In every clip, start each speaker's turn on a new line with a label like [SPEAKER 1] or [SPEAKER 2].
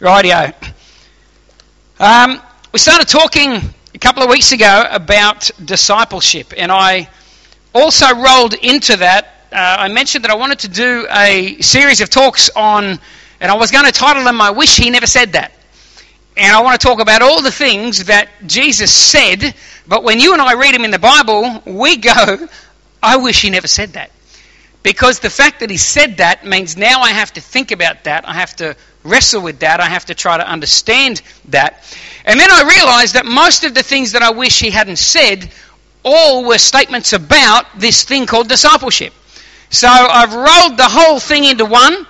[SPEAKER 1] Rightio. Um, we started talking a couple of weeks ago about discipleship, and I also rolled into that. Uh, I mentioned that I wanted to do a series of talks on, and I was going to title them I Wish He Never Said That. And I want to talk about all the things that Jesus said, but when you and I read them in the Bible, we go, I wish He never said that. Because the fact that He said that means now I have to think about that, I have to wrestle with that. I have to try to understand that. And then I realized that most of the things that I wish he hadn't said all were statements about this thing called discipleship. So I've rolled the whole thing into one,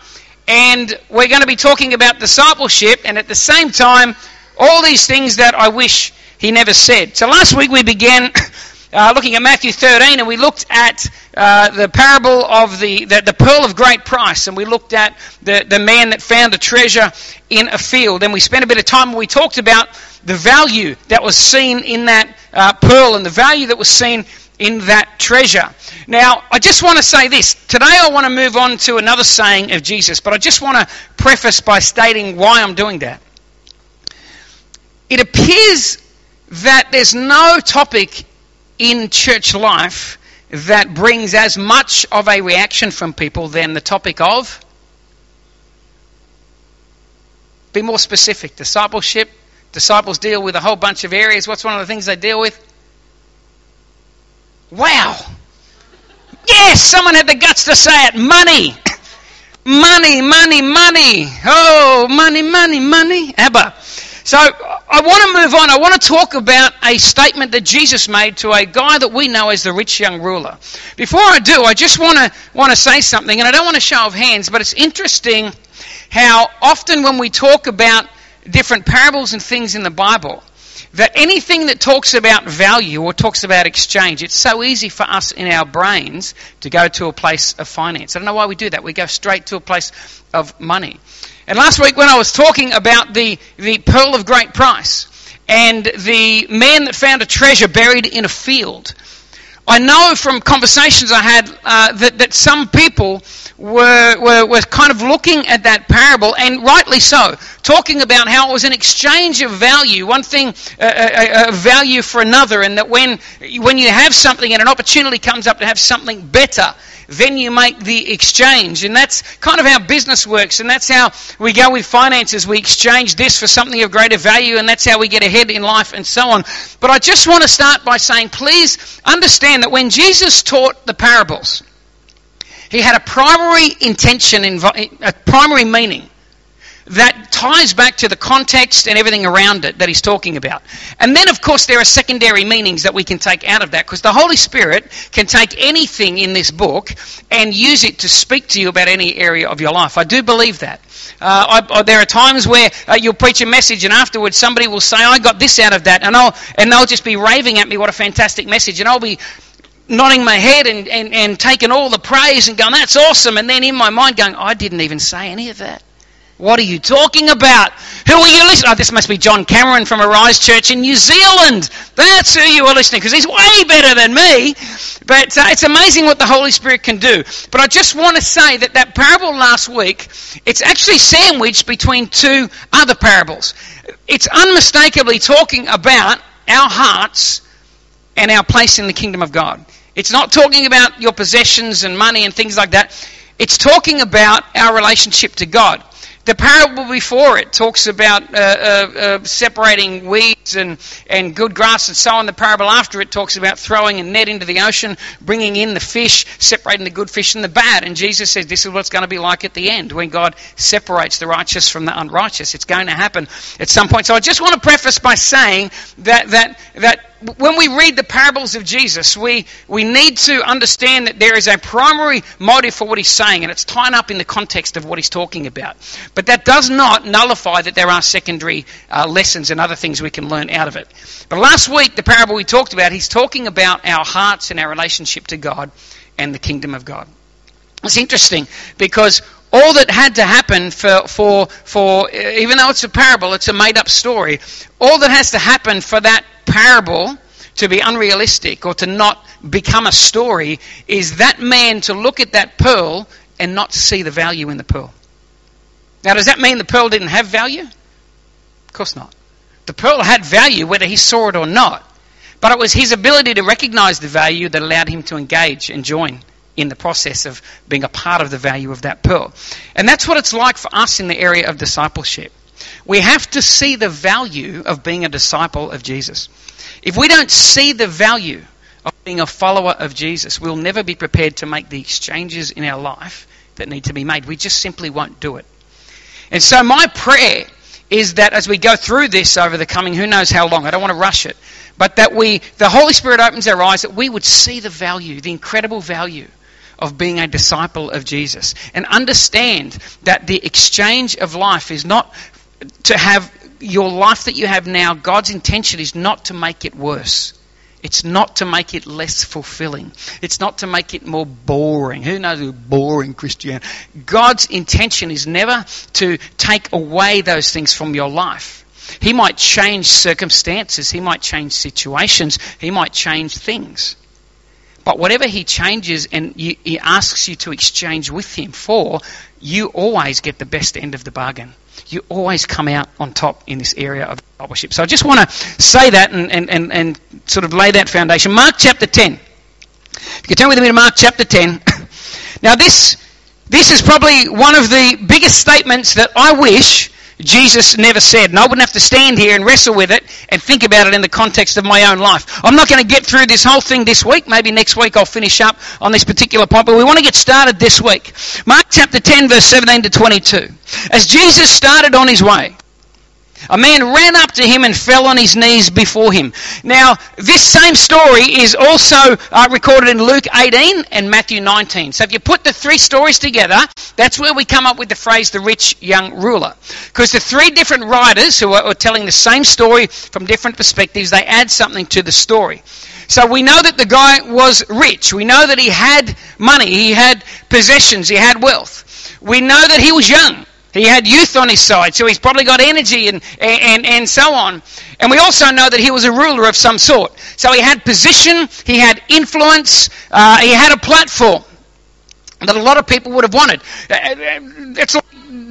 [SPEAKER 1] and we're going to be talking about discipleship, and at the same time, all these things that I wish he never said. So last week we began uh, looking at Matthew 13, and we looked at uh, the parable of the, the, the, pearl of great price, and we looked at the, the man that found a treasure in a field. And we spent a bit of time, we talked about the value that was seen in that uh, pearl and the value that was seen in that treasure. Now, I just want to say this. Today I want to move on to another saying of Jesus, but I just want to preface by stating why I'm doing that. It appears that there's no topic in church life that brings as much of a reaction from people than the topic of? Be more specific. Discipleship. Disciples deal with a whole bunch of areas. What's one of the things they deal with? Wow. Yes, someone had the guts to say it. Money. Money, money, money. Oh, money, money, money. Abba. So I want to move on. I want to talk about a statement that Jesus made to a guy that we know as the rich young ruler. Before I do, I just want to want to say something, and I don't want to show of hands, but it's interesting how often when we talk about different parables and things in the Bible, that anything that talks about value or talks about exchange, it's so easy for us in our brains to go to a place of finance. I don't know why we do that. We go straight to a place of money. And last week, when I was talking about the, the pearl of great price and the man that found a treasure buried in a field, I know from conversations I had uh, that, that some people were, were, were kind of looking at that parable, and rightly so, talking about how it was an exchange of value, one thing, a, a, a value for another, and that when, when you have something and an opportunity comes up to have something better, then you make the exchange. And that's kind of how business works, and that's how we go with finances. We exchange this for something of greater value, and that's how we get ahead in life and so on. But I just want to start by saying, please understand that when Jesus taught the parables, he had a primary intention, a primary meaning that ties back to the context and everything around it that he's talking about. And then, of course, there are secondary meanings that we can take out of that because the Holy Spirit can take anything in this book and use it to speak to you about any area of your life. I do believe that. Uh, I, I, there are times where uh, you'll preach a message and afterwards somebody will say, I got this out of that, and, I'll, and they'll just be raving at me, what a fantastic message, and I'll be nodding my head and, and, and taking all the praise and going, that's awesome, and then in my mind going, I didn't even say any of that. What are you talking about? Who are you listening? Oh, this must be John Cameron from Arise Church in New Zealand. That's who you are listening because he's way better than me. But uh, it's amazing what the Holy Spirit can do. But I just want to say that that parable last week, it's actually sandwiched between two other parables. It's unmistakably talking about our hearts and our place in the kingdom of God. It's not talking about your possessions and money and things like that. It's talking about our relationship to God. The parable before it talks about uh, uh, uh, separating weeds and, and good grass and so on. The parable after it talks about throwing a net into the ocean, bringing in the fish, separating the good fish and the bad. And Jesus says this is what's going to be like at the end when God separates the righteous from the unrighteous. It's going to happen at some point. So I just want to preface by saying that, that, that when we read the parables of Jesus, we, we need to understand that there is a primary motive for what he's saying, and it's tied up in the context of what he's talking about. But that does not nullify that there are secondary uh, lessons and other things we can learn out of it. But last week, the parable we talked about, he's talking about our hearts and our relationship to God and the kingdom of God. It's interesting because all that had to happen for, for, for, uh, even though it's a parable, it's a made up story, all that has to happen for that parable to be unrealistic or to not become a story is that man to look at that pearl and not see the value in the pearl. Now, does that mean the pearl didn't have value? Of course not. The pearl had value whether he saw it or not. But it was his ability to recognize the value that allowed him to engage and join in the process of being a part of the value of that pearl. And that's what it's like for us in the area of discipleship. We have to see the value of being a disciple of Jesus. If we don't see the value of being a follower of Jesus, we'll never be prepared to make the exchanges in our life that need to be made. We just simply won't do it. And so, my prayer is that as we go through this over the coming, who knows how long, I don't want to rush it, but that we, the Holy Spirit opens our eyes, that we would see the value, the incredible value of being a disciple of Jesus and understand that the exchange of life is not to have your life that you have now, God's intention is not to make it worse. It's not to make it less fulfilling. It's not to make it more boring. Who knows who boring Christianity? God's intention is never to take away those things from your life. He might change circumstances, he might change situations, he might change things. But whatever he changes and you, he asks you to exchange with him for, you always get the best end of the bargain. You always come out on top in this area of discipleship. So I just want to say that and, and, and, and sort of lay that foundation. Mark chapter 10. If you can turn with me to Mark chapter 10. now this, this is probably one of the biggest statements that I wish Jesus never said. And I wouldn't have to stand here and wrestle with it and think about it in the context of my own life. I'm not going to get through this whole thing this week. Maybe next week I'll finish up on this particular point. But we want to get started this week. Mark chapter 10, verse 17 to 22. As Jesus started on his way, a man ran up to him and fell on his knees before him. Now, this same story is also uh, recorded in Luke 18 and Matthew 19. So if you put the three stories together, that's where we come up with the phrase the rich young ruler. Because the three different writers who are, are telling the same story from different perspectives, they add something to the story. So we know that the guy was rich. We know that he had money, he had possessions, he had wealth. We know that he was young. He had youth on his side, so he's probably got energy and, and, and so on. And we also know that he was a ruler of some sort. So he had position, he had influence, uh, he had a platform that a lot of people would have wanted. Uh, it's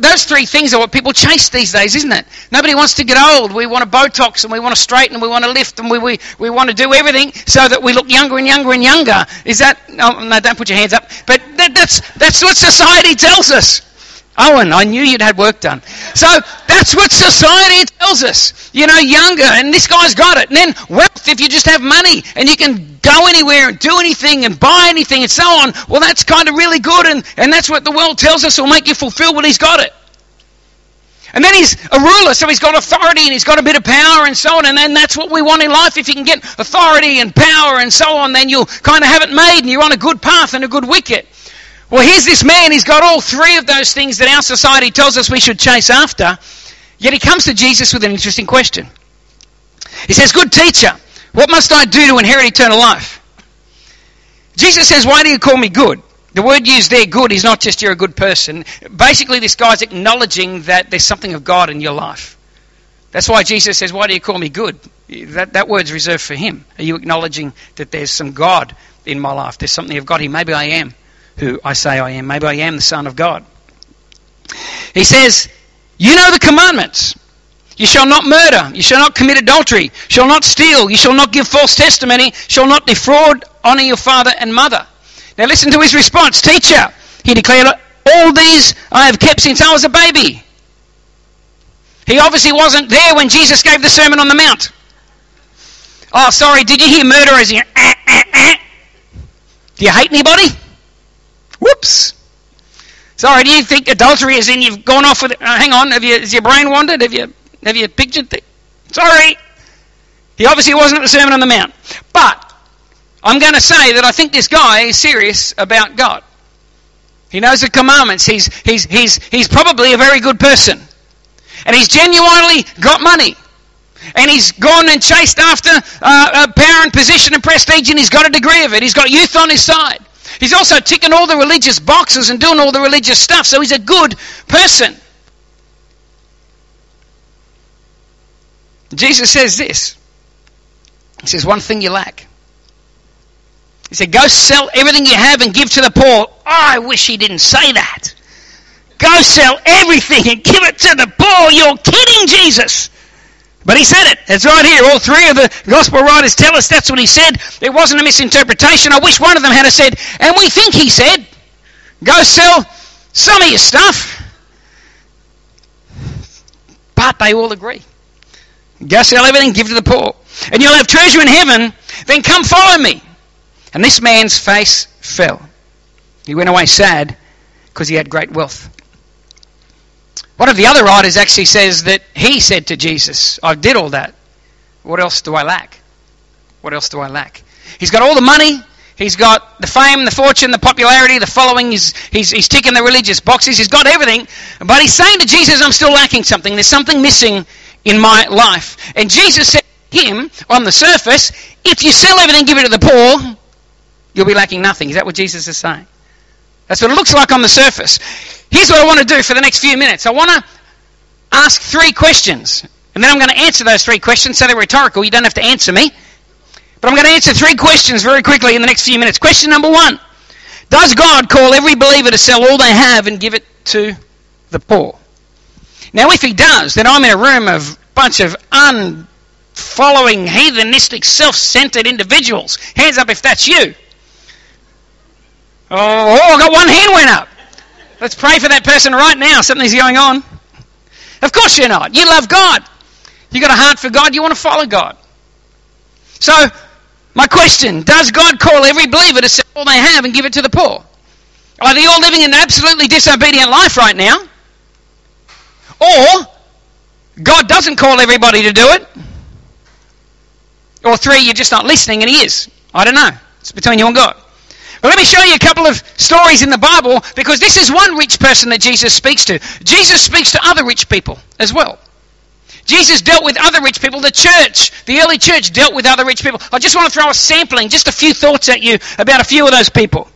[SPEAKER 1] those three things are what people chase these days, isn't it? Nobody wants to get old. We want to Botox and we want to straighten and we want to lift and we, we, we want to do everything so that we look younger and younger and younger. Is that, oh, no, don't put your hands up. But that, that's, that's what society tells us. Owen, I knew you'd had work done. So that's what society tells us. You know, younger, and this guy's got it. And then wealth, if you just have money and you can go anywhere and do anything and buy anything and so on, well, that's kind of really good. And, and that's what the world tells us will make you fulfill what he's got it. And then he's a ruler, so he's got authority and he's got a bit of power and so on. And then that's what we want in life. If you can get authority and power and so on, then you'll kind of have it made and you're on a good path and a good wicket. Well, here's this man, he's got all three of those things that our society tells us we should chase after, yet he comes to Jesus with an interesting question. He says, Good teacher, what must I do to inherit eternal life? Jesus says, Why do you call me good? The word used there, good, is not just you're a good person. Basically, this guy's acknowledging that there's something of God in your life. That's why Jesus says, Why do you call me good? That, that word's reserved for him. Are you acknowledging that there's some God in my life? There's something of God here. Maybe I am who I say I am. Maybe I am the Son of God. He says, You know the commandments. You shall not murder. You shall not commit adultery. Shall not steal. You shall not give false testimony. Shall not defraud. Honor your father and mother. Now listen to his response. Teacher, he declared, all these I have kept since I was a baby. He obviously wasn't there when Jesus gave the Sermon on the Mount. Oh, sorry, did you hear murder as you... Ah, ah, ah? Do you hate anybody? Whoops. Sorry, do you think adultery is in you've gone off with it? Uh, hang on, have you, has your brain wandered? Have you, have you pictured things? Sorry. He obviously wasn't at the Sermon on the Mount. But I'm going to say that I think this guy is serious about God. He knows the commandments. He's, he's, he's, he's probably a very good person. And he's genuinely got money. And he's gone and chased after uh, power and position and prestige, and he's got a degree of it. He's got youth on his side. He's also ticking all the religious boxes and doing all the religious stuff, so he's a good person. Jesus says this. He says, One thing you lack. He said, Go sell everything you have and give to the poor. I wish he didn't say that. Go sell everything and give it to the poor. You're kidding, Jesus. But he said it. It's right here. All three of the gospel writers tell us that's what he said. It wasn't a misinterpretation. I wish one of them had said, and we think he said, go sell some of your stuff. But they all agree. Go sell everything, give to the poor. And you'll have treasure in heaven. Then come follow me. And this man's face fell. He went away sad because he had great wealth. One of the other writers actually says that he said to Jesus, I did all that. What else do I lack? What else do I lack? He's got all the money. He's got the fame, the fortune, the popularity, the following. He's, he's, he's ticking the religious boxes. He's got everything. But he's saying to Jesus, I'm still lacking something. There's something missing in my life. And Jesus said to him, on the surface, if you sell everything, give it to the poor, you'll be lacking nothing. Is that what Jesus is saying? That's what it looks like on the surface. Here's what I want to do for the next few minutes. I want to ask three questions. And then I'm going to answer those three questions. So they're rhetorical. You don't have to answer me. But I'm going to answer three questions very quickly in the next few minutes. Question number one Does God call every believer to sell all they have and give it to the poor? Now, if He does, then I'm in a room of a bunch of unfollowing, heathenistic, self centered individuals. Hands up if that's you. Oh, oh, I got one hand went up. Let's pray for that person right now. Something's going on. Of course you're not. You love God. You got a heart for God. You want to follow God. So, my question Does God call every believer to sell all they have and give it to the poor? Are they all living an absolutely disobedient life right now? Or God doesn't call everybody to do it? Or three, you're just not listening and He is. I don't know. It's between you and God. Let me show you a couple of stories in the Bible because this is one rich person that Jesus speaks to. Jesus speaks to other rich people as well. Jesus dealt with other rich people. The church, the early church, dealt with other rich people. I just want to throw a sampling, just a few thoughts at you about a few of those people.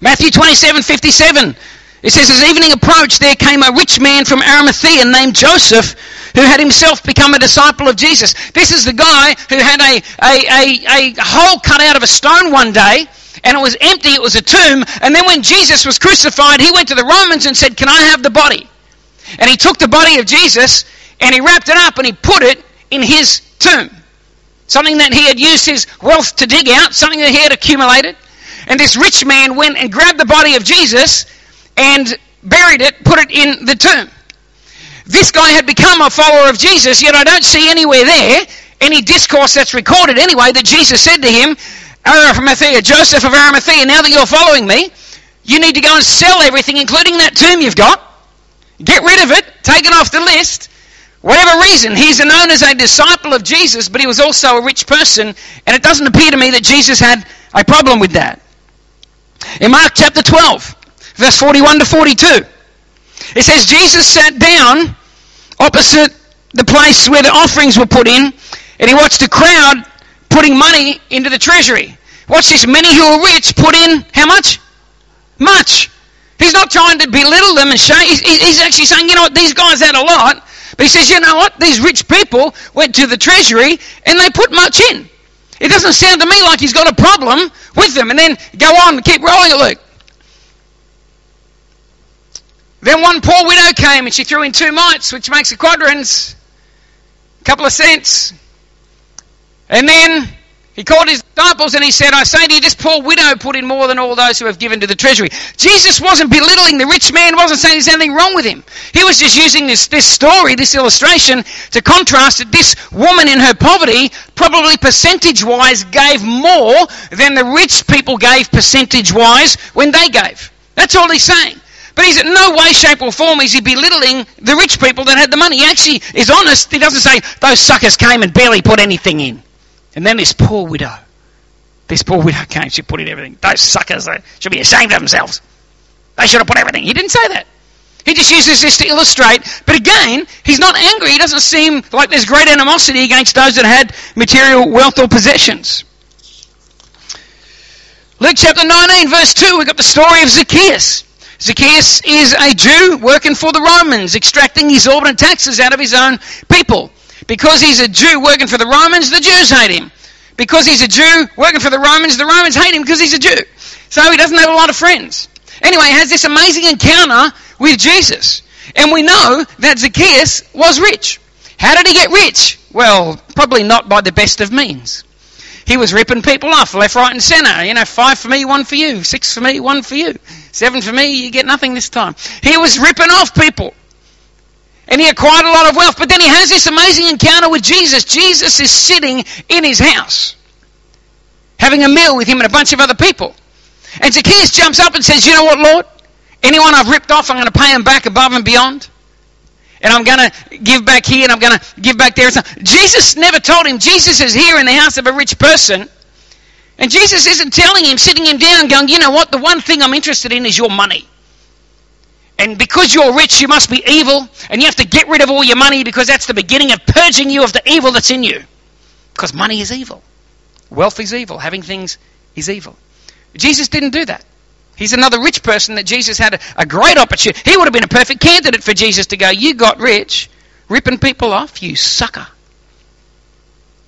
[SPEAKER 1] Matthew 27 57. It says, As evening approached, there came a rich man from Arimathea named Joseph, who had himself become a disciple of Jesus. This is the guy who had a, a, a, a hole cut out of a stone one day and it was empty, it was a tomb. And then when Jesus was crucified, he went to the Romans and said, Can I have the body? And he took the body of Jesus and he wrapped it up and he put it in his tomb. Something that he had used his wealth to dig out, something that he had accumulated. And this rich man went and grabbed the body of Jesus and buried it, put it in the tomb. This guy had become a follower of Jesus, yet I don't see anywhere there any discourse that's recorded anyway that Jesus said to him, Arimathea, Joseph of Arimathea, now that you're following me, you need to go and sell everything, including that tomb you've got. Get rid of it, take it off the list. Whatever reason, he's known as a disciple of Jesus, but he was also a rich person, and it doesn't appear to me that Jesus had a problem with that. In Mark chapter 12, verse 41 to 42, it says, Jesus sat down opposite the place where the offerings were put in, and he watched a crowd putting money into the treasury. Watch this. Many who are rich put in how much? Much. He's not trying to belittle them and show. He's, he's actually saying, you know what, these guys had a lot. But he says, you know what, these rich people went to the treasury and they put much in. It doesn't sound to me like he's got a problem with them. And then go on keep rolling it, Luke. Then one poor widow came and she threw in two mites, which makes a quadrans, a couple of cents. And then he called his disciples and he said, I say to you, this poor widow put in more than all those who have given to the treasury. Jesus wasn't belittling the rich man, wasn't saying there's anything wrong with him. He was just using this, this story, this illustration, to contrast that this woman in her poverty probably percentage wise gave more than the rich people gave percentage wise when they gave. That's all he's saying. But he's in no way, shape, or form is he belittling the rich people that had the money. He actually is honest. He doesn't say, those suckers came and barely put anything in. And then this poor widow. This poor widow came, she put in everything. Those suckers they should be ashamed of themselves. They should have put everything. He didn't say that. He just uses this to illustrate. But again, he's not angry. He doesn't seem like there's great animosity against those that had material wealth or possessions. Luke chapter 19, verse 2, we've got the story of Zacchaeus. Zacchaeus is a Jew working for the Romans, extracting exorbitant taxes out of his own people. Because he's a Jew working for the Romans, the Jews hate him. Because he's a Jew working for the Romans, the Romans hate him because he's a Jew. So he doesn't have a lot of friends. Anyway, he has this amazing encounter with Jesus. And we know that Zacchaeus was rich. How did he get rich? Well, probably not by the best of means. He was ripping people off left, right, and centre. You know, five for me, one for you. Six for me, one for you. Seven for me, you get nothing this time. He was ripping off people. And he acquired a lot of wealth. But then he has this amazing encounter with Jesus. Jesus is sitting in his house, having a meal with him and a bunch of other people. And Zacchaeus jumps up and says, You know what, Lord? Anyone I've ripped off, I'm going to pay them back above and beyond. And I'm going to give back here and I'm going to give back there. Jesus never told him. Jesus is here in the house of a rich person. And Jesus isn't telling him, sitting him down, going, You know what? The one thing I'm interested in is your money. And because you're rich, you must be evil. And you have to get rid of all your money because that's the beginning of purging you of the evil that's in you. Because money is evil. Wealth is evil. Having things is evil. Jesus didn't do that. He's another rich person that Jesus had a, a, great opportunity. He would have been a perfect candidate for Jesus to go, You got rich, ripping people off, you sucker.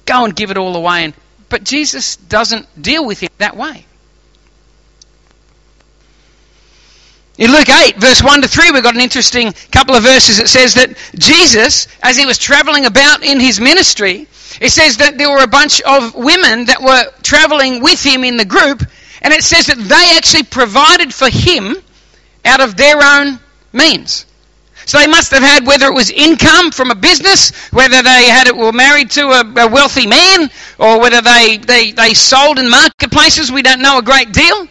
[SPEAKER 1] Go and give it all away. And, but Jesus doesn't deal with it that way. In Luke 8, verse 1 to 3, we've got an interesting couple of verses. It says that Jesus, as he was traveling about in his ministry, it says that there were a bunch of women that were traveling with him in the group, and it says that they actually provided for him out of their own means. So they must have had, whether it was income from a business, whether they had it were married to a, a wealthy man, or whether they, they, they sold in marketplaces, we don't know a great deal.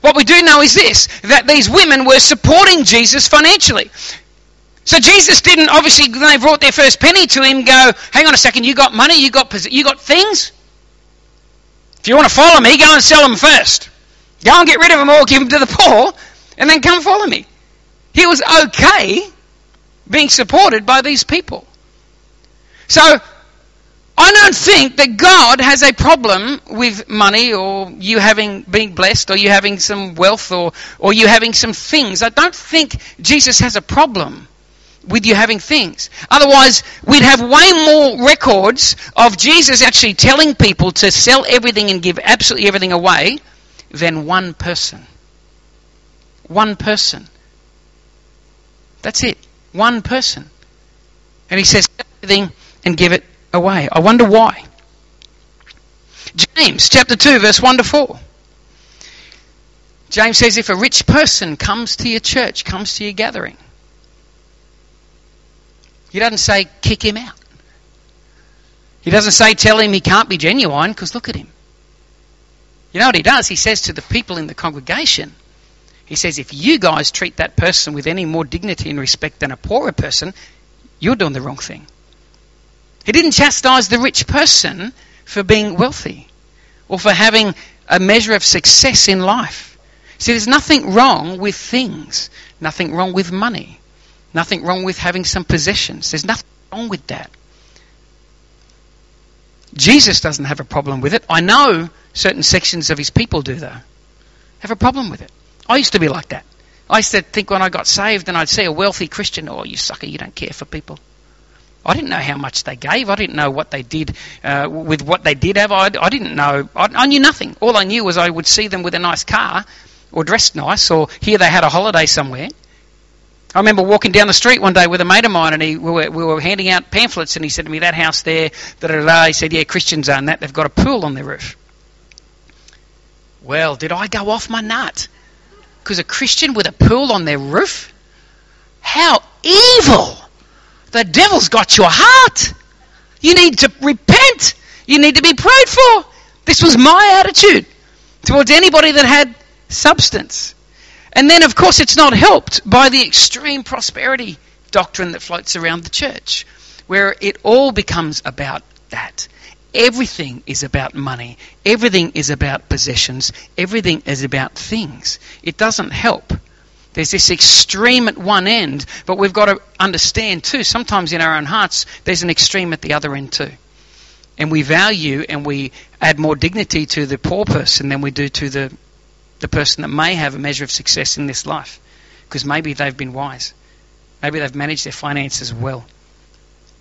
[SPEAKER 1] What we do know is this that these women were supporting Jesus financially. So Jesus didn't obviously when they brought their first penny to him go, hang on a second, you got money, you got you got things. If you want to follow me, go and sell them first. Go and get rid of them all, give them to the poor, and then come follow me. He was okay being supported by these people. So I don't think that God has a problem with money or you having being blessed or you having some wealth or, or you having some things. I don't think Jesus has a problem with you having things. Otherwise, we'd have way more records of Jesus actually telling people to sell everything and give absolutely everything away than one person. One person. That's it. One person. And he says, everything and give it away. I wonder why. James chapter 2, verse 1 to 4. James says, if a rich person comes to your church, comes to your gathering, he doesn't say kick him out. He doesn't say tell him he can't be genuine because look at him. You know what he does? He says to the people in the congregation, he says, if you guys treat that person with any more dignity and respect than a poorer person, you're doing the wrong thing. He didn't chastise the rich person for being wealthy or for having a measure of success in life. See, there's nothing wrong with things, nothing wrong with money, nothing wrong with having some possessions. There's nothing wrong with that. Jesus doesn't have a problem with it. I know certain sections of his people do, though. Have a problem with it. I used to be like that. I used to think when I got saved and I'd see a wealthy Christian, oh, you sucker, you don't care for people. I didn't know how much they gave. I didn't know what they did uh, with what they did have. I, I didn't know. I, I, knew nothing. All I knew was I would see them with a nice car or dressed nice or hear they had a holiday somewhere. I remember walking down the street one day with a mate of mine and he, we, were, we were handing out pamphlets and he said to me, that house there, da da da. He said, yeah, Christians own that. They've got a pool on their roof. Well, did I go off my nut? Because a Christian with a pool on their roof? How evil! The devil's got your heart. You need to repent. You need to be prayed for. This was my attitude towards anybody that had substance. And then, of course, it's not helped by the extreme prosperity doctrine that floats around the church, where it all becomes about that. Everything is about money. Everything is about possessions. Everything is about things. It doesn't help. There's this extreme at one end, but we've got to understand too, sometimes in our own hearts, there's an extreme at the other end too. And we value and we add more dignity to the poor person than we do to the, the person that may have a measure of success in this life. Because maybe they've been wise. Maybe they've managed their finances well.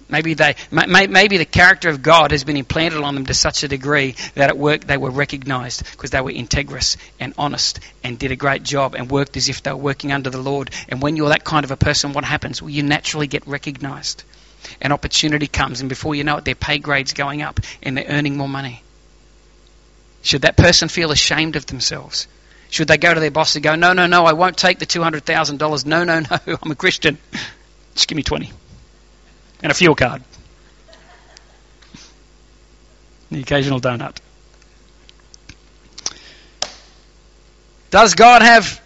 [SPEAKER 1] Maybe they, maybe the character of God has been implanted on them to such a degree that at work they were recognized because they were integrous and honest and did a great job and worked as if they were working under the Lord. And when you're that kind of a person, what happens? Well, you naturally get recognized. An opportunity comes, and before you know it, their pay grade's going up and they're earning more money. Should that person feel ashamed of themselves? Should they go to their boss and go, no, no, no, I won't take the $200,000. No, no, no, I'm a Christian. Just give me 20 and a fuel card. The occasional donut. Does God have,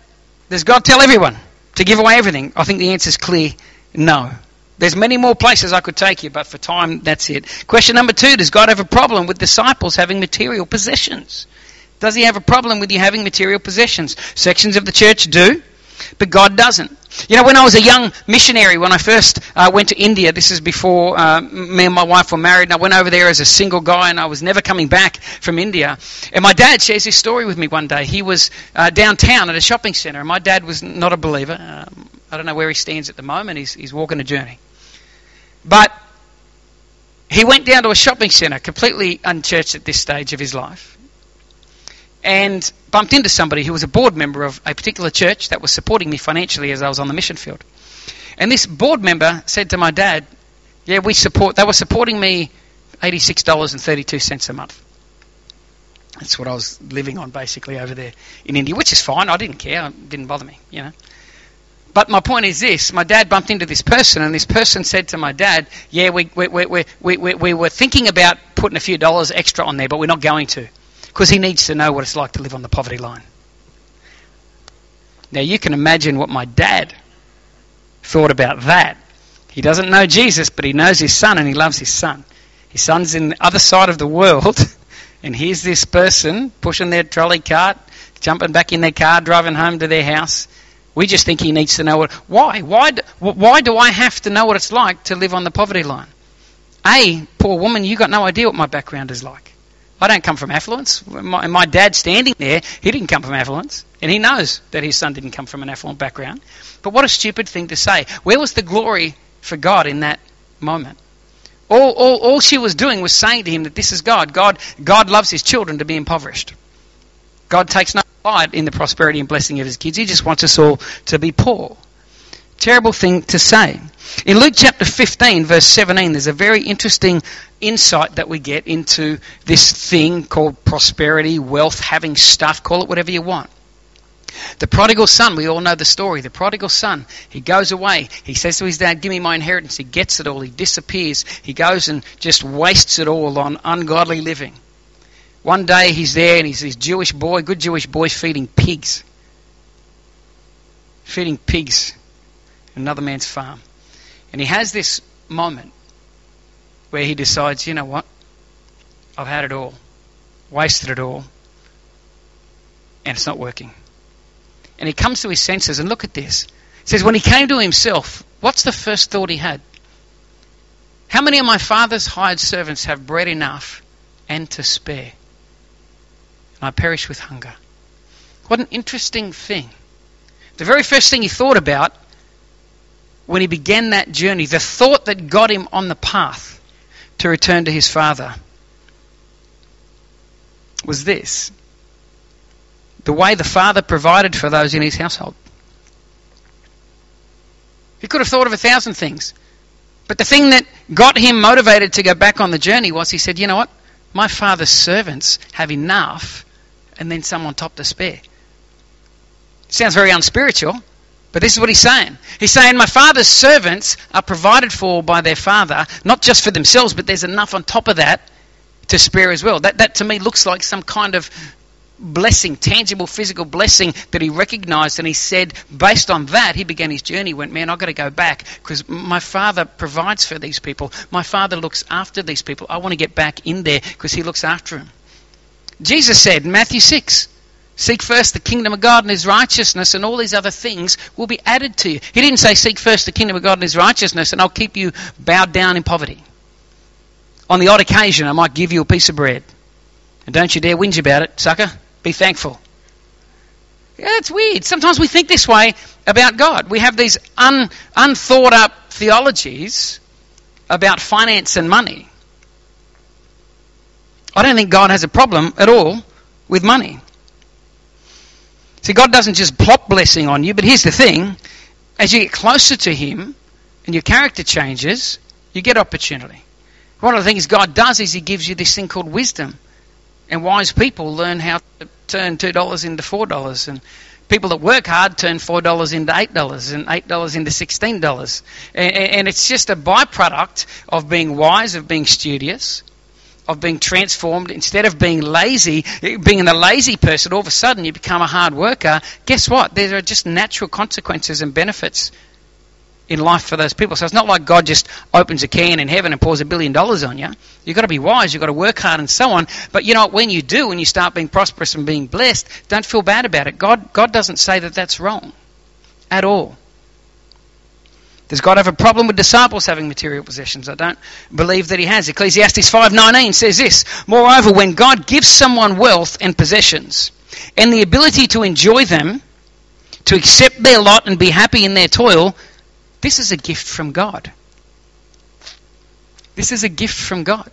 [SPEAKER 1] does God tell everyone to give away everything? I think the answer is clear no. There's many more places I could take you, but for time, that's it. Question number two Does God have a problem with disciples having material possessions? Does he have a problem with you having material possessions? Sections of the church do, but God doesn't. You know, when I was a young missionary, when I first uh, went to India, this is before uh, me and my wife were married, and I went over there as a single guy, and I was never coming back from India. And my dad shares this story with me one day. He was uh, downtown at a shopping centre, and my dad was not a believer. Um, I don't know where he stands at the moment. He's, he's walking a journey. But he went down to a shopping centre, completely unchurched at this stage of his life and bumped into somebody who was a board member of a particular church that was supporting me financially as I was on the mission field. And this board member said to my dad, "Yeah, we support. They were supporting me eighty-six dollars and thirty-two cents a month. That's what I was living on basically over there in India, which is fine. I didn't care. It didn't bother me, you know." But my point is this: my dad bumped into this person, and this person said to my dad, "Yeah, we we we we we, we were thinking about putting a few dollars extra on there, but we're not going to." Because he needs to know what it's like to live on the poverty line. Now, you can imagine what my dad thought about that. He doesn't know Jesus, but he knows his son and he loves his son. His son's in the other side of the world, and here's this person pushing their trolley cart, jumping back in their car, driving home to their house. We just think he needs to know what. Why? Why? Why do I have to know what it's like to live on the poverty line? A, poor woman, you got no idea what my background is like. I don't come from affluence. My, my dad standing there, he didn't come from affluence. And he knows that his son didn't come from an affluent background. But what a stupid thing to say. Where was the glory for God in that moment? All, all, all she was doing was saying to him that this is God. God. God loves his children to be impoverished. God takes no pride in the prosperity and blessing of his kids. He just wants us all to be poor. Terrible thing to say. In Luke chapter 15, verse 17, there's a very interesting insight that we get into this thing called prosperity, wealth, having stuff, call it whatever you want. The prodigal son, we all know the story. The prodigal son, he goes away. He says to his dad, Give me my inheritance. He gets it all. He disappears. He goes and just wastes it all on ungodly living. One day he's there and he's this Jewish boy, good Jewish boy, feeding pigs. Feeding pigs another man's farm. And he has this moment where he decides, you know what? I've had it all, wasted it all, and it's not working. And he comes to his senses, and look at this. It says, when he came to himself, what's the first thought he had? How many of my father's hired servants have bread enough and to spare? And I perish with hunger. What an interesting thing. The very first thing he thought about when he began that journey, the thought that got him on the path to return to his father was this the way the father provided for those in his household. He could have thought of a thousand things. But the thing that got him motivated to go back on the journey was he said, you know what? My father's servants have enough, and then some on top to spare. Sounds very unspiritual, but this is what he's saying. He's saying, My father's servants are provided for by their father, not just for themselves, but there's enough on top of that to spare as well. That, that to me looks like some kind of blessing, tangible physical blessing that he recognized. And he said, based on that, he began his journey. Went, Man, I've got to go back because my father provides for these people. My father looks after these people. I want to get back in there because he looks after them. Jesus said Matthew 6, Seek first the kingdom of God and his righteousness, and all these other things will be added to you. He didn't say, Seek first the kingdom of God and his righteousness, and I'll keep you bowed down in poverty. On the odd occasion, I might give you a piece of bread. And don't you dare whinge about it, sucker. Be thankful. Yeah, it's weird. Sometimes we think this way about God. We have these un, unthought up theologies about finance and money. I don't think God has a problem at all with money. See, God doesn't just plop blessing on you, but here's the thing as you get closer to Him and your character changes, you get opportunity. One of the things God does is He gives you this thing called wisdom. And wise people learn how to turn $2 into $4. And people that work hard turn $4 into $8 and $8 into $16. And, and it's just a byproduct of being wise, of being studious, of being transformed. Instead of being lazy, being a lazy person, all of a sudden you become a hard worker. Guess what? There are just natural consequences and benefits in life for those people. So it's not like God just opens a can in heaven and pours a billion dollars on you. You've got to be wise, you've got to work hard and so on. But you know? When you do, when you start being prosperous and being blessed, don't feel bad about it. God, God doesn't say that that's wrong at all. Does God have a problem with disciples having material possessions? I don't believe that he has. Ecclesiastes 5:19 says this, "Moreover, when God gives someone wealth and possessions and the ability to enjoy them, to accept their lot and be happy in their toil, this is a gift from God. This is a gift from God.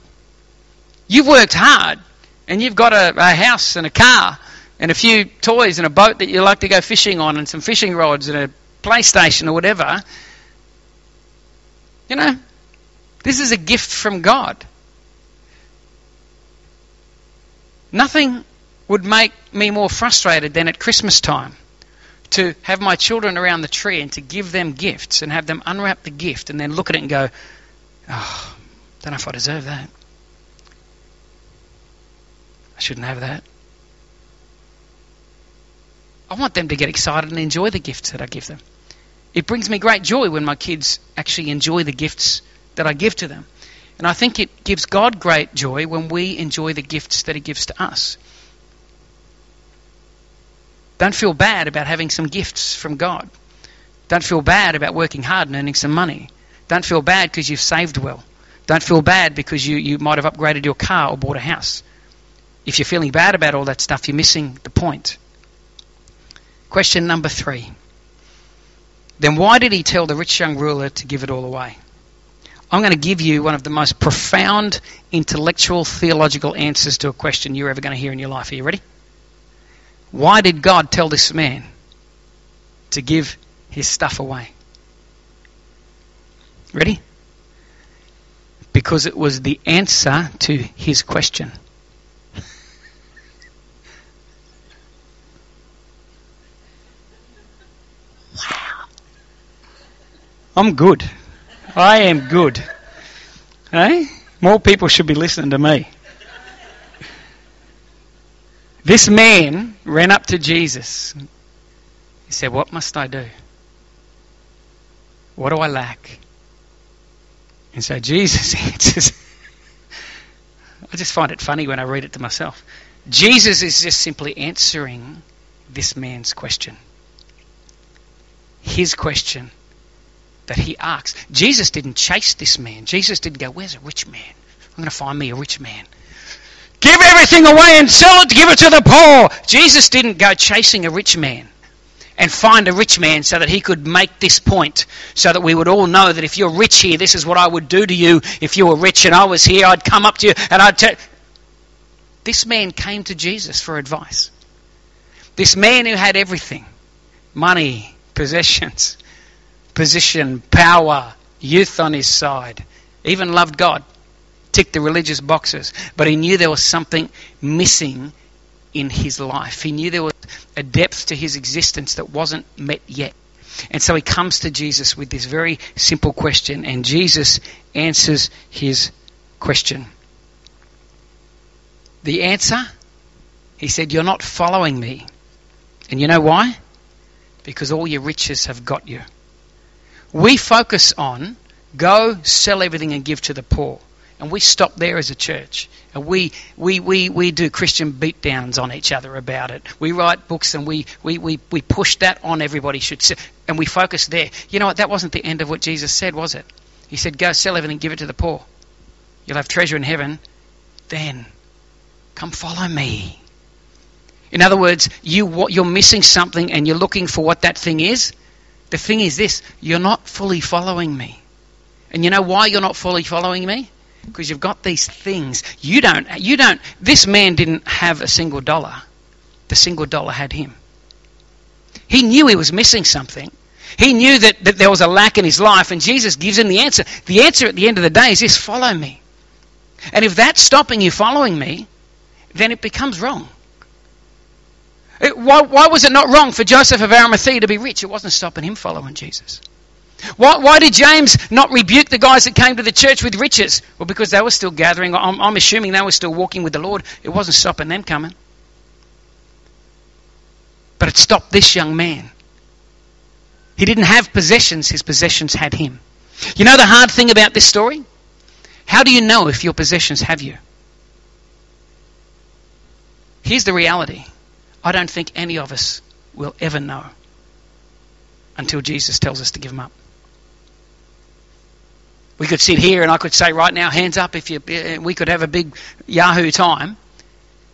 [SPEAKER 1] You've worked hard and you've got a, a, house and a car and a few toys and a boat that you like to go fishing on and some fishing rods and a PlayStation or whatever. You know, this is a gift from God. Nothing would make me more frustrated than at Christmas time to have my children around the tree and to give them gifts and have them unwrap the gift and then look at it and go, oh, don't know if I deserve that. I shouldn't have that. I want them to get excited and enjoy the gifts that I give them. It brings me great joy when my kids actually enjoy the gifts that I give to them. And I think it gives God great joy when we enjoy the gifts that He gives to us. Don't feel bad about having some gifts from God. Don't feel bad about working hard and earning some money. Don't feel bad because you've saved well. Don't feel bad because you, you might have upgraded your car or bought a house. If you're feeling bad about all that stuff, you're missing the point. Question number three. Then why did he tell the rich young ruler to give it all away? I'm going to give you one of the most profound intellectual theological answers to a question you're ever going to hear in your life. Are you ready? Why did God tell this man to give his stuff away? Ready? Because it was the answer to his question. wow. I'm good. I am good. Hey? More people should be listening to me. This man ran up to Jesus. He said, What must I do? What do I lack? And so Jesus answers. I just find it funny when I read it to myself. Jesus is just simply answering this man's question. His question that he asks. Jesus didn't chase this man. Jesus didn't go, Where's a rich man? I'm going to find me a rich man. Give everything away and sell it, give it to the poor. Jesus didn't go chasing a rich man and find a rich man so that he could make this point, so that we would all know that if you're rich here, this is what I would do to you. If you were rich and I was here, I'd come up to you and I'd tell. This man came to Jesus for advice. This man who had everything money, possessions, position, power, youth on his side, even loved God ticked the religious boxes, but he knew there was something missing in his life. He knew there was a depth to his existence that wasn't met yet. And so he comes to Jesus with this very simple question, and Jesus answers his question. The answer? He said, You're not following me. And you know why? Because all your riches have got you. We focus on go, sell everything, and give to the poor. And we stop there as a church. And we, we, we, we do Christian beatdowns on each other about it. We write books and we, we, we, we push that on everybody should and we focus there. You know what? That wasn't the end of what Jesus said, was it? He said, Go sell everything, give it to the poor. You'll have treasure in heaven. Then come follow me. In other words, you, you're missing something and you're looking for what that thing is. The thing is this you're not fully following me. And you know why you're not fully following me? Because you've got these things. You don't, you don't, this man didn't have a single dollar. The single dollar had him. He knew he was missing something. He knew that, that there was a lack in his life, and Jesus gives him the answer. The answer at the end of the day is this follow me. And if that's stopping you following me, then it becomes wrong. It, why, why was it not wrong for Joseph of Arimathea to be rich? It wasn't stopping him following Jesus. Why, why, did James not rebuke the guys that came to the church with riches? Well, because they were still gathering. I'm, I'm assuming they were still walking with the Lord. It wasn't stopping them coming. But it stopped this young man. He didn't have possessions, his possessions had him. You know the hard thing about this story? How do you know if your possessions have you? Here's the reality I don't think any of us will ever know until Jesus tells us to give them up. We could sit here and I could say right now, hands up if you. We could have a big Yahoo time.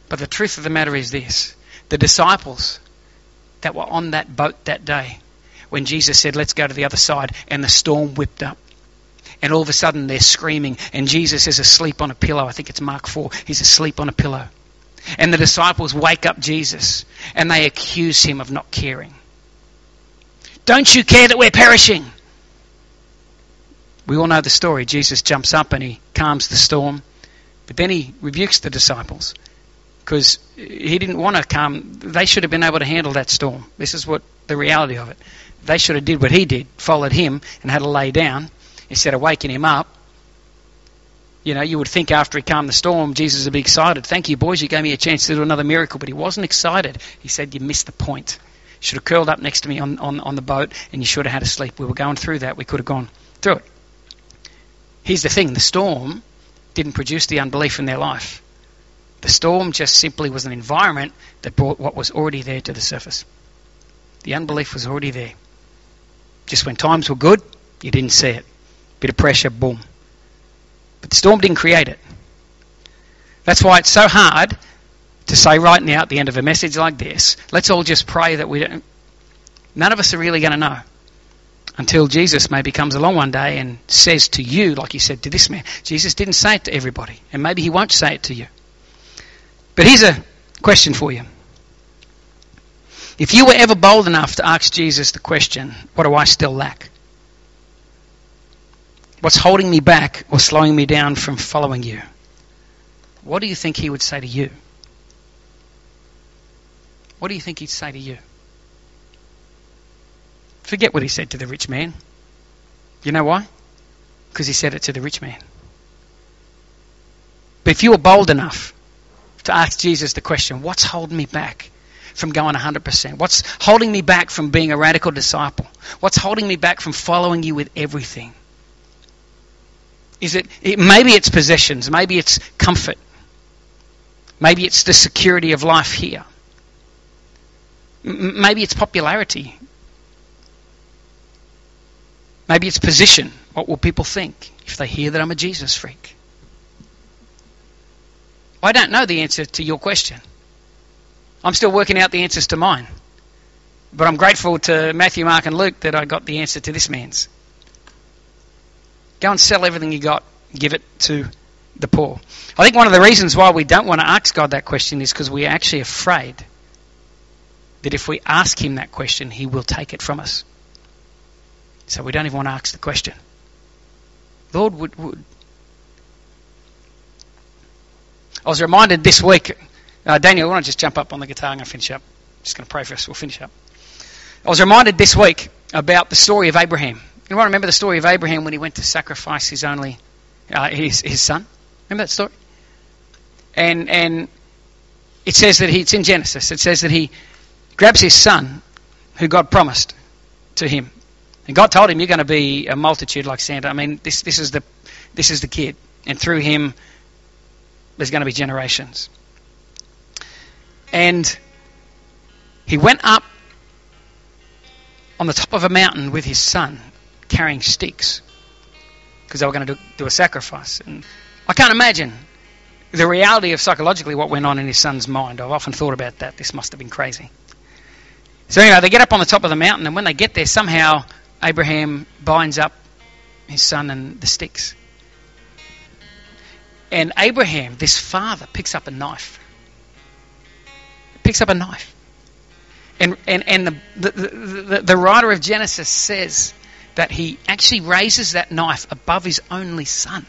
[SPEAKER 1] But the truth of the matter is this the disciples that were on that boat that day when Jesus said, Let's go to the other side, and the storm whipped up. And all of a sudden they're screaming, and Jesus is asleep on a pillow. I think it's Mark 4. He's asleep on a pillow. And the disciples wake up Jesus, and they accuse him of not caring. Don't you care that we're perishing? We all know the story. Jesus jumps up and he calms the storm, but then he rebukes the disciples because he didn't want to calm. They should have been able to handle that storm. This is what the reality of it. They should have did what he did, followed him, and had to lay down instead of waking him up. You know, you would think after he calmed the storm, Jesus would be excited. Thank you, boys. You gave me a chance to do another miracle. But he wasn't excited. He said, You missed the point. You should have curled up next to me on, on, on the boat, and you should have had a sleep. We were going through that. We could have gone through it. Here's the thing the storm didn't produce the unbelief in their life. The storm just simply was an environment that brought what was already there to the surface. The unbelief was already there. Just when times were good, you didn't see it. Bit of pressure, boom. But the storm didn't create it. That's why it's so hard to say right now at the end of a message like this, let's all just pray that we don't. None of us are really going to know until Jesus maybe comes along one day and says to you, like he said to this man. Jesus didn't say it to everybody, and maybe he won't say it to you. But here's a question for you. If you were ever bold enough to ask Jesus the question, what do I still lack? What's holding me back or slowing me down from following you? What do you think he would say to you? What do you think he'd say to you? Forget what he said to the rich man. You know why? Because he said it to the rich man. But if you were bold enough to ask Jesus the question, what's holding me back from going 100%? What's holding me back from being a radical disciple? What's holding me back from following you with everything? Is it, it maybe it's possessions, maybe it's comfort, maybe it's the security of life here, M- maybe it's popularity, maybe it's position. What will people think if they hear that I'm a Jesus freak? I don't know the answer to your question. I'm still working out the answers to mine. But I'm grateful to Matthew, Mark, and Luke that I got the answer to this man's. Go and sell everything you got, give it to the poor. I think one of the reasons why we don't want to ask God that question is because we're actually afraid that if we ask Him that question, He will take it from us. So we don't even want to ask the question. Lord, would, would I was reminded this week, uh, Daniel, I want to just jump up on the guitar? I'm going to finish up. Just going to pray for us. We'll finish up. I was reminded this week about the story of Abraham. Anyone remember the story of Abraham when he went to sacrifice his only uh, his his son? Remember that story? And and it says that he it's in Genesis. It says that he grabs his son, who God promised to him, and God told him, "You're going to be a multitude like sand." I mean, this this is the this is the kid, and through him, there's going to be generations. And he went up on the top of a mountain with his son carrying sticks because they were going to do, do, a sacrifice. And I can't imagine the reality of psychologically what went on in his son's mind. I've often thought about that. This must have been crazy. So, anyway, they get up on the top of the mountain, and when they get there, somehow Abraham binds up his son and the sticks. And Abraham, this father, picks up a knife. Picks up a knife. And, and, and the, the, the, the writer of Genesis says that he actually raises that knife above his only son.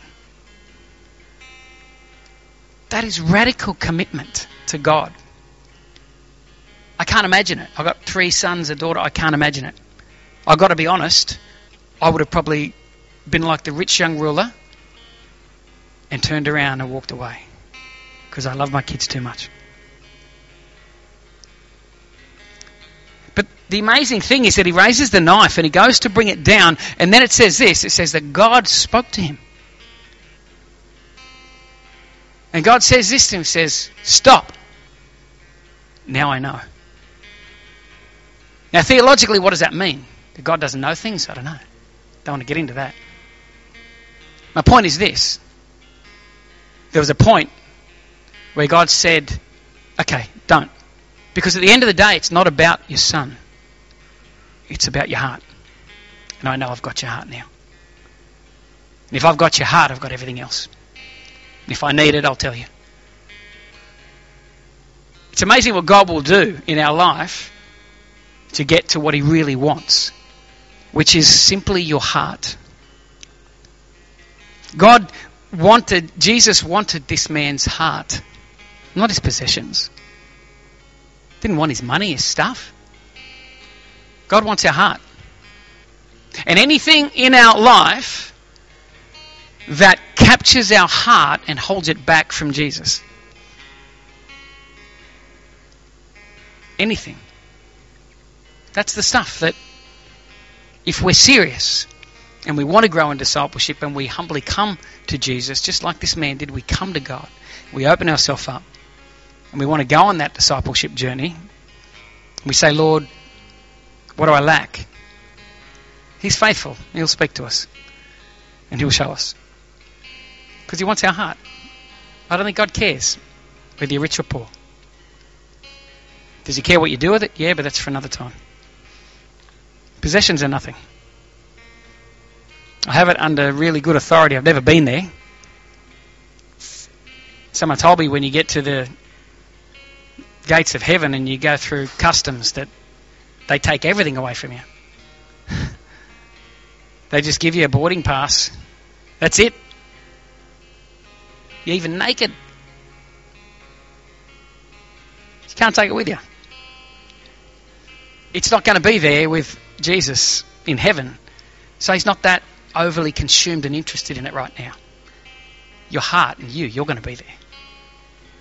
[SPEAKER 1] That is radical commitment to God. I can't imagine it. I've got three sons, a daughter. I can't imagine it. I've got to be honest. I would have probably been like the rich young ruler and turned around and walked away because I love my kids too much. The amazing thing is that he raises the knife and he goes to bring it down, and then it says this it says that God spoke to him. And God says this to him says, Stop. Now I know. Now, theologically, what does that mean? That God doesn't know things? I don't know. Don't want to get into that. My point is this there was a point where God said, okay, don't. Because at the end of the day, it's not about your son, it's about your heart. And I know I've got your heart now. And if I've got your heart, I've got everything else. And if I need it, I'll tell you. It's amazing what God will do in our life to get to what He really wants, which is simply your heart. God wanted, Jesus wanted this man's heart, not his possessions. Didn't want his money, his stuff. God wants our heart. And anything in our life that captures our heart and holds it back from Jesus. Anything. That's the stuff that, if we're serious and we want to grow in discipleship and we humbly come to Jesus, just like this man did, we come to God. We open ourselves up and we want to go on that discipleship journey. We say, Lord, what do I lack? He's faithful. He'll speak to us and He'll show us. Because He wants our heart. I don't think God cares whether you're rich or poor. Does He care what you do with it? Yeah, but that's for another time. Possessions are nothing. I have it under really good authority. I've never been there. Someone told me when you get to the gates of heaven and you go through customs that they take everything away from you. they just give you a boarding pass. That's it. You're even naked. You can't take it with you. It's not going to be there with Jesus in heaven. So he's not that overly consumed and interested in it right now. Your heart and you, you're going to be there.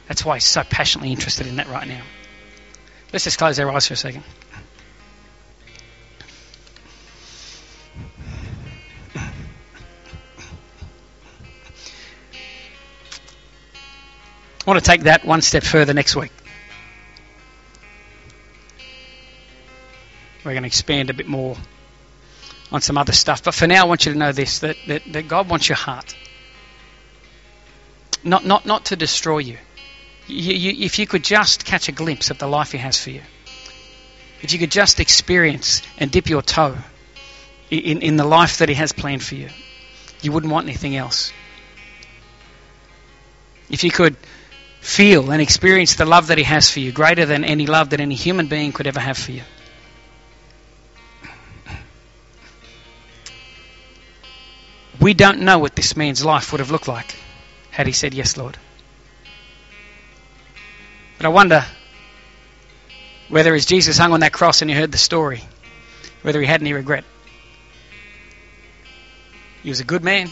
[SPEAKER 1] That's why he's so passionately interested in that right now. Let's just close our eyes for a second. I want to take that one step further next week. We're going to expand a bit more on some other stuff. But for now, I want you to know this that, that, that God wants your heart. Not, not, not to destroy you. You, you. If you could just catch a glimpse of the life He has for you, if you could just experience and dip your toe in, in the life that He has planned for you, you wouldn't want anything else. If you could feel and experience the love that He has for you, greater than any love that any human being could ever have for you. We don't know what this man's life would have looked like had he said, Yes, Lord. But I wonder whether as Jesus hung on that cross and he heard the story, whether he had any regret. He was a good man,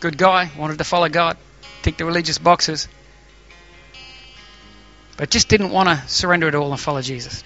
[SPEAKER 1] good guy, wanted to follow God, tick the religious boxes, but just didn't want to surrender it all and follow Jesus.